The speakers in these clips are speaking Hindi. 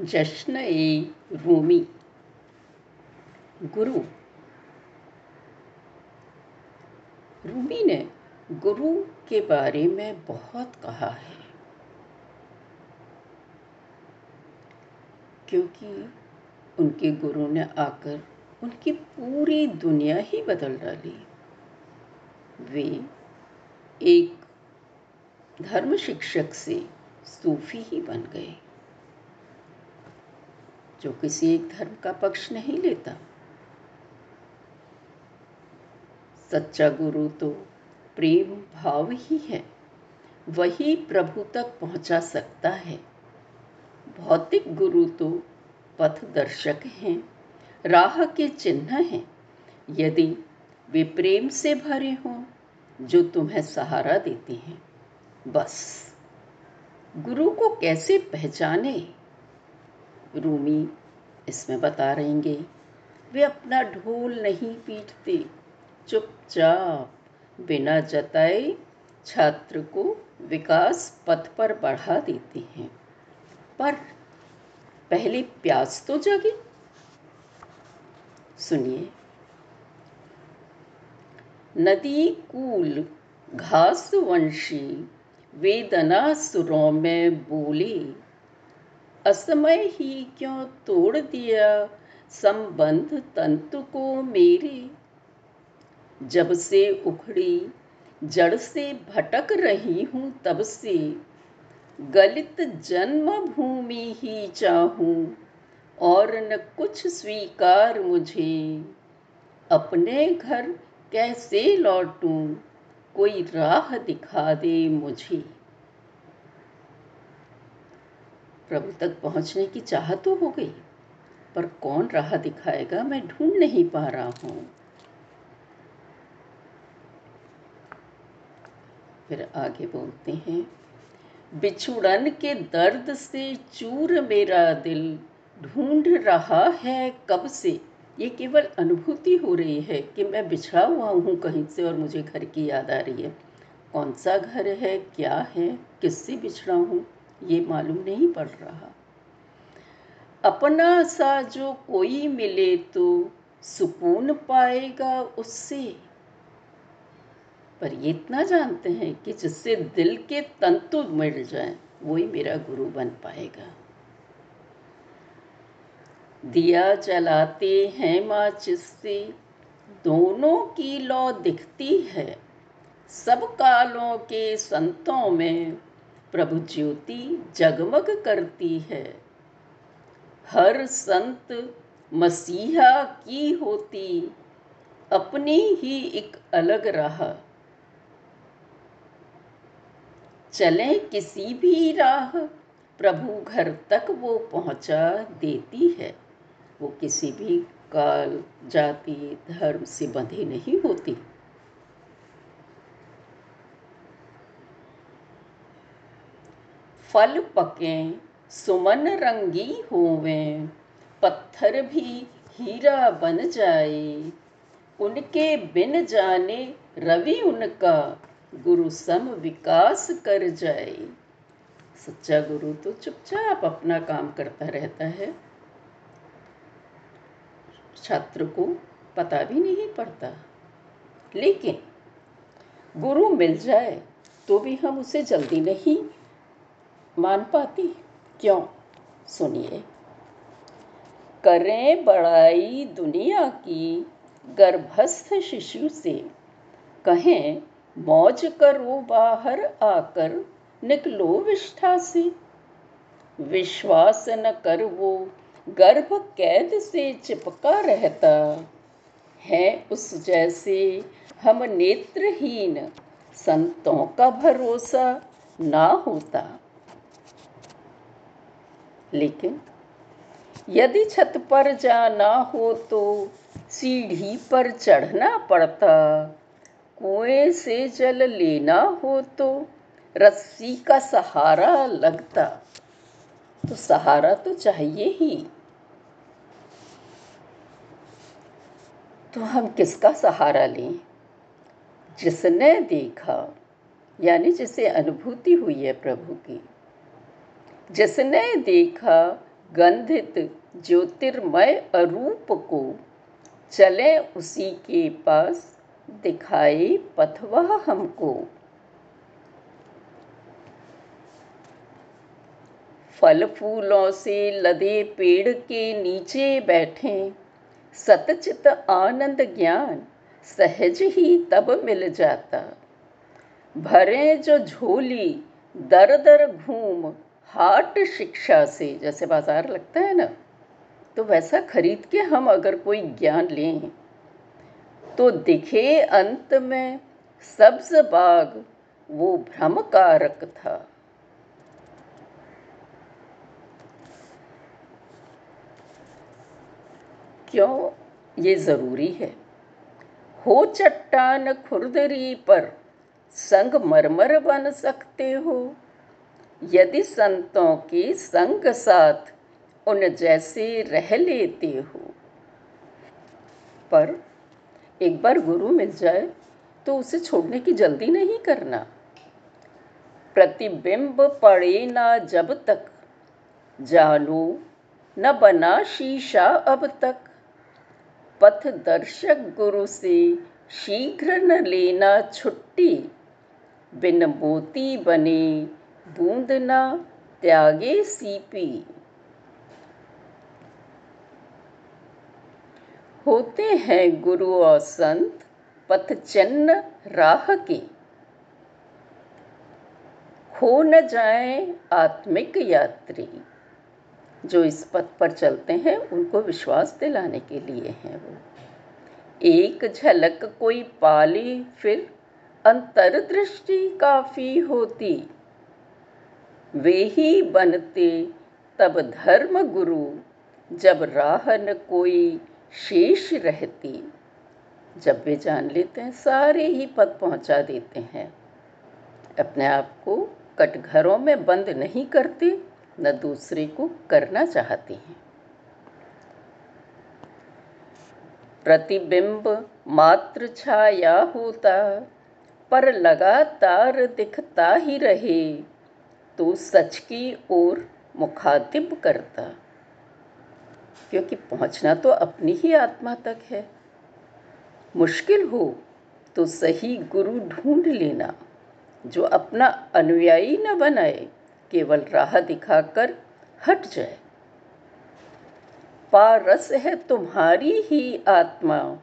जश्न ए रूमी। गुरु। रूमी ने गुरु के बारे में बहुत कहा है। क्योंकि उनके गुरु ने आकर उनकी पूरी दुनिया ही बदल डाली। वे एक धर्म शिक्षक से सूफी ही बन गए। जो किसी एक धर्म का पक्ष नहीं लेता। सच्चा गुरु तो प्रेम भाव ही है। वही प्रभु तक पहुँचा सकता है। भौतिक गुरु तो पथ दर्शक हैं, राह के चिन्ह हैं। यदि वे प्रेम से भरे हों, जो तुम्हें सहारा देते हैं, बस। गुरु को कैसे पहचाने? रूमी इसमें बता रहेंगे। वे अपना ढोल नहीं पीटते। चुपचाप बिना जताए छात्र को विकास पथ पर बढ़ा देते हैं। पर पहले प्यास तो जगे। सुनिए। नदी कूल, घास वंशी वेदना सुरों में बोले। असमय ही क्यों तोड़ दिया? संबंध तंतु को मेरे। जब से उखड़ी, जड़ से भटक रही हूँ तब से। गलित जन्म भूमि ही चाहूँ, और न कुछ स्वीकार मुझे। अपने घर कैसे लौटूं? कोई राह दिखा दे मुझे। प्रभु तक पहुँचने की चाह तो हो गई, पर कौन राह दिखाएगा मैं ढूंढ नहीं पा रहा हूँ। फिर आगे बोलते हैं, बिछुड़न के दर्द से चूर मेरा दिल, ढूंढ रहा है कब से? ये केवल अनुभूति हो रही है कि मैं बिछड़ा हुआ हूँ कहीं से और मुझे घर की याद आ रही है। कौन सा घर है, क्या है, किससे बिछड़ा हूँ? ये मालूम नहीं पड़ रहा। अपना सा जो कोई मिले तो सुकून पाएगा उससे। पर ये इतना जानते हैं कि जिससे दिल के तंतु मिल जाए, वही मेरा गुरु बन पाएगा। दिया जलाते हैं माचिस से दोनों की लौ दिखती है। सब कालों के संतों में प्रभु ज्योति जगमग करती है। हर संत मसीहा की होती, अपनी ही एक अलग राह। चले किसी भी राह, प्रभु घर तक वो पहुँचा देती है। वो किसी भी काल, जाति, धर्म से बंधी नहीं होती। फल पके, सुमन रंगी होवें, पत्थर भी हीरा बन जाए। उनके बिन जाने रवि उनका गुरु सम विकास कर जाए। सच्चा गुरु तो चुपचाप अपना काम करता रहता है। छात्र को पता भी नहीं पड़ता। लेकिन गुरु मिल जाए तो भी हम उसे जल्दी नहीं मान पाती? क्यों? सुनिए। करें बड़ाई दुनिया की गर्भस्थ शिशु से। कहें, मौज करो बाहर आकर, निकलो विष्ठा से। विश्वास न कर वो गर्भ कैद से चिपका रहता। है उस जैसे हम नेत्रहीन, संतों का भरोसा ना होता। लेकिन यदि छत पर जाना हो तो सीढ़ी पर चढ़ना पड़ता। कुएँ से जल लेना हो तो रस्सी का सहारा लगता। तो सहारा तो चाहिए ही। तो हम किसका सहारा लें? जिसने देखा, यानी जिसे अनुभूति हुई है प्रभु की। जिसने देखा गंधित ज्योतिर्मय अरूप को चले उसी के पास दिखाए पथवा हमको। फल फूलों से लदे पेड़ के नीचे बैठे, सतचित आनंद ज्ञान सहज ही तब मिल जाता। भरे जो झोली दर दर घूम हाट शिक्षा से, जैसे बाज़ार लगता है ना तो वैसा खरीद के हम अगर कोई ज्ञान लें तो दिखे अंत में सब्ज बाग वो भ्रम कारक था। क्यों? ये ज़रूरी है। हो चट्टान खुरदरी पर संग मरमर बन सकते हो। यदि संतों के संग साथ उन जैसे रह लेते हो। पर एक बार गुरु मिल जाए तो उसे छोड़ने की जल्दी नहीं करना। प्रतिबिंब पड़े ना जब तक, जानो न बना शीशा अब तक। पथ दर्शक गुरु से शीघ्र न लेना छुट्टी, बिन मोती बने बूंद न त्यागे सीपी। होते हैं गुरु और संत पथ चन्न राह के। खो न जाए आत्मिक यात्री। जो इस पथ पर चलते हैं, उनको विश्वास दिलाने के लिए हैं वो। एक झलक कोई पाली, फिर अंतर्दृष्टि काफ़ी होती। वे ही बनते तब धर्म गुरु, जब राह न कोई शेष रहती। जब वे जान लेते हैं, सारे ही पद पहुँचा देते हैं। अपने आप को कटघरों में बंद नहीं करते, न दूसरे को करना चाहते हैं। प्रतिबिंब मात्र छाया होता, पर लगातार दिखता ही रहे। तो सच की ओर मुखातिब करता। क्योंकि पहुँचना तो अपनी ही आत्मा तक है। मुश्किल हो तो सही गुरु ढूंढ लेना, जो अपना अनुयायी न बनाए, केवल राह दिखाकर हट जाए। पारस है तुम्हारी ही आत्मा,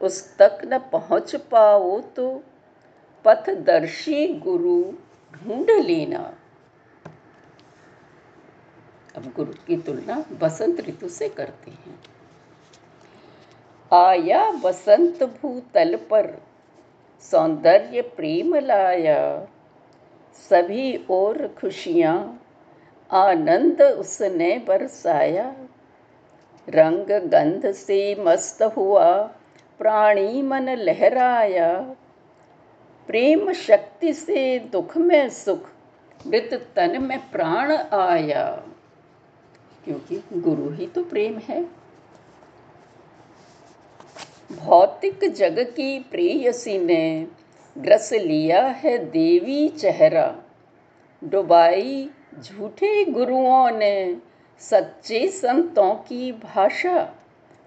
उस तक न पहुँच पाओ तो पथदर्शी गुरु ढूंढ लेना। अब गुरु की तुलना बसंत ऋतु से करते हैं। आया बसंत भूतल पर, सौंदर्य प्रेम लाया। सभी और खुशियाँ, आनंद उसने बरसाया। रंग गंध से मस्त हुआ, प्राणी मन लहराया। प्रेम शक्ति से दुख में सुख, मृत तन में प्राण आया। क्योंकि गुरु ही तो प्रेम है। भौतिक जग की प्रेयसी ने ग्रस लिया है देवी चेहरा। डुबाई झूठे गुरुओं ने सच्चे संतों की भाषा।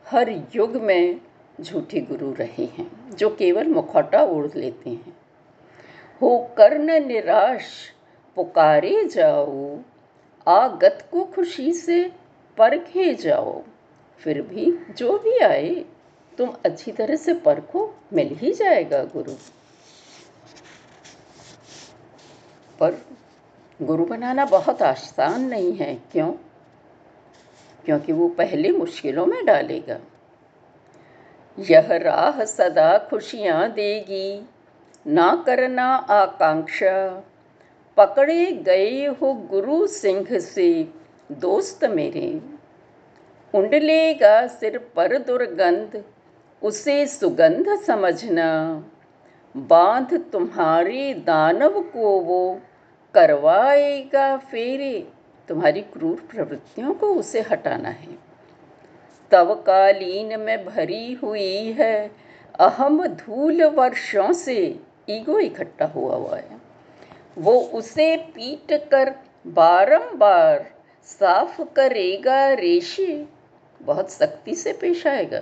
हर युग में झूठे गुरु रहे हैं, जो केवल मुखौटा ओढ़ लेते हैं। हो कर्ण निराश, पुकारे जाओ आगत को खुशी से परखे जाओ। फिर भी जो भी आए, तुम अच्छी तरह से परखो, मिल ही जाएगा गुरु। पर गुरु बनाना बहुत आसान नहीं है। क्यों? क्योंकि वो पहले मुश्किलों में डालेगा। यह राह सदा खुशियाँ देगी। ना करना आकांक्षा पकड़े गए हो गुरु सिंह से, दोस्त मेरे। उंडलेगा सिर पर दुर्गंध, उसे सुगंध समझना। बाँध तुम्हारे दानव को वो करवाएगा फेरे। तुम्हारी क्रूर प्रवृत्तियों को उसे हटाना है। तव कालीन में भरी हुई है, अहम धूल वर्षों से ईगो इकट्ठा हुआ हुआ है। वो उसे पीट कर बारंबार साफ़ करेगा रेशे। बहुत सख्ती से पेश आएगा।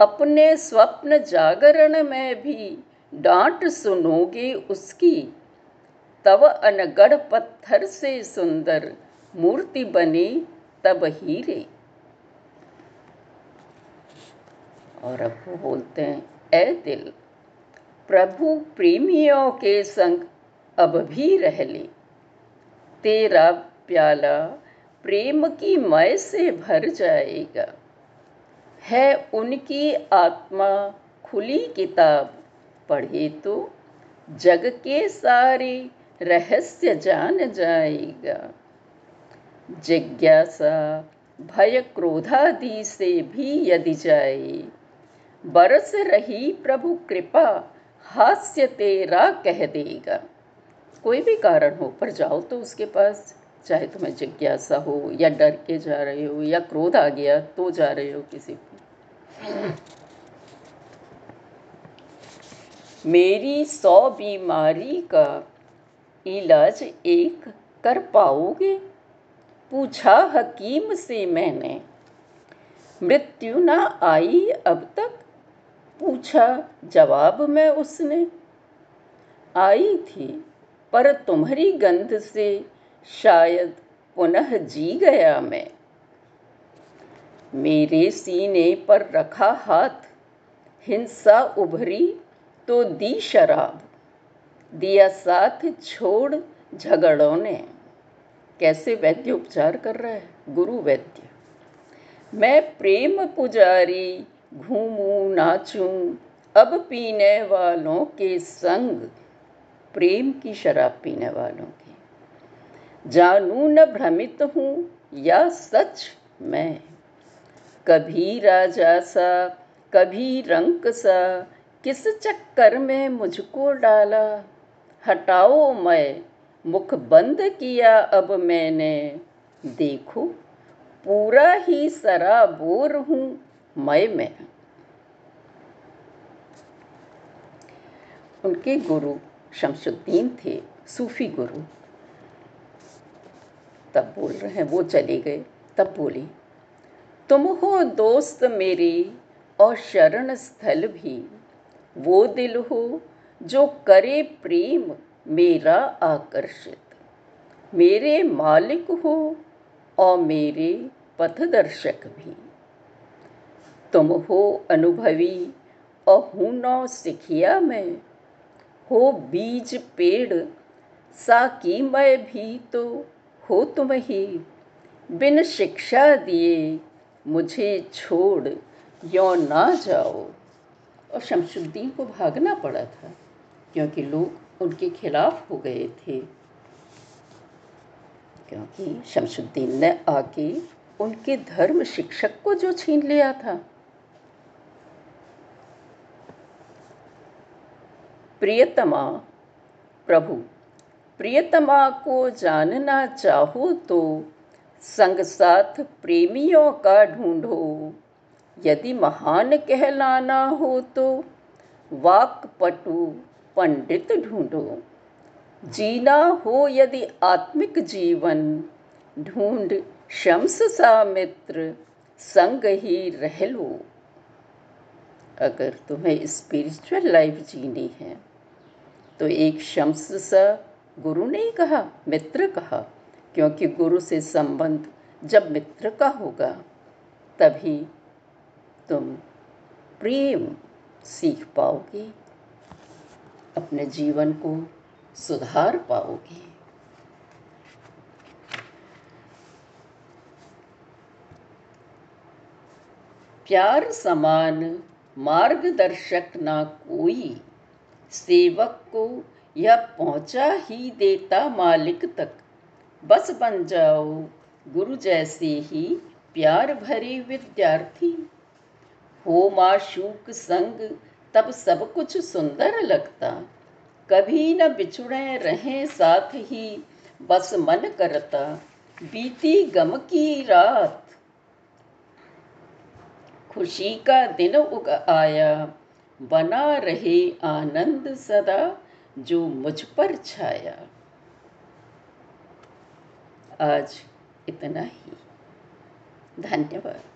अपने स्वप्न जागरण में भी डांट सुनोगे उसकी। तब अनगढ़ पत्थर से सुंदर मूर्ति बने तब हीरे। और अब वो बोलते हैं ए दिल, प्रभु प्रेमियों के संग अब भी रह ले। तेरा प्याला प्रेम की मय से भर जाएगा। है उनकी आत्मा खुली किताब, पढ़े तो जग के सारे रहस्य जान जाएगा। जिज्ञासा भय क्रोधादि से भी यदि जाए, बरस रही प्रभु कृपा हास्य तेरा कह देगा। कोई भी कारण हो, पर जाओ तो उसके पास, चाहे तुम्हें जिज्ञासा हो, या डर के जा रहे हो, या क्रोध आ गया तो जा रहे हो किसी को मेरी सौ बीमारी का इलाज एक कर पाओगे? पूछा हकीम से मैंने। मृत्यु ना आई अब तक? पूछा जवाब में उसने। आई थी। पर तुम्हारी गंध से शायद पुनः जी गया मैं। मेरे सीने पर रखा हाथ, हिंसा उभरी तो दी शराब, दिया साथ छोड़ झगड़ों ने। कैसे वैद्य उपचार कर रहा है? गुरु वैद्य। मैं प्रेम पुजारी, घूमू, नाचूं, अब पीने वालों के संग प्रेम की शराब पीने वालों की। जानू न भ्रमित हूँ, या सच मैं? कभी राजा सा, कभी रंक सा, किस चक्कर में मुझको डाला? हटाओ मैं, मुख बंद किया अब मैंने। देखो, पूरा ही सराबोर हूँ मैं मैं। उनके गुरु शमसुद्दीन थे, सूफी गुरु। तब बोल रहे हैं, वो चले गए। तब बोली, तुम हो दोस्त मेरे और शरण स्थल भी। वो दिल हो जो करे प्रेम मेरा आकर्षित। मेरे मालिक हो और मेरे पथदर्शक भी। तुम हो अनुभवी और हूँ नौ सिखिया मैं। हो बीज पेड़ साकी मैं भी तो हो तुम ही बिन शिक्षा दिए मुझे छोड़, यो ना जाओ। और शमशुद्दीन को भागना पड़ा था, क्योंकि लोग उनके खिलाफ हो गए थे। क्योंकि शमशुद्दीन ने आके उनके धर्म शिक्षक को जो छीन लिया था प्रियतमा, प्रभु। प्रियतमा को जानना चाहो तो संग साथ प्रेमियों का ढूंढो। यदि महान कहलाना हो तो वाकपटु पंडित ढूंढो। जीना हो यदि आत्मिक जीवन, ढूंढ शम्स सा मित्र, संग ही रह लो। अगर तुम्हें स्पिरिचुअल लाइफ जीनी है तो एक शम्स सा गुरु नहीं कहा, मित्र कहा, क्योंकि गुरु से संबंध जब मित्र का होगा, तभी तुम प्रेम सीख पाओगे, अपने जीवन को सुधार पाओगे। प्यार समान मार्गदर्शक ना कोई सेवक को यह पहुँचा ही देता मालिक तक। बस बन जाओ, गुरु जैसे ही प्यार भरे विद्यार्थी। हो माशूक संग, तब सब कुछ सुंदर लगता। कभी न बिछुड़े रहें साथ ही, बस मन करता, बीती गम की रात। खुशी का दिन उग आया बना रहे आनंद सदा जो मुझ पर छाया। आज इतना ही। धन्यवाद।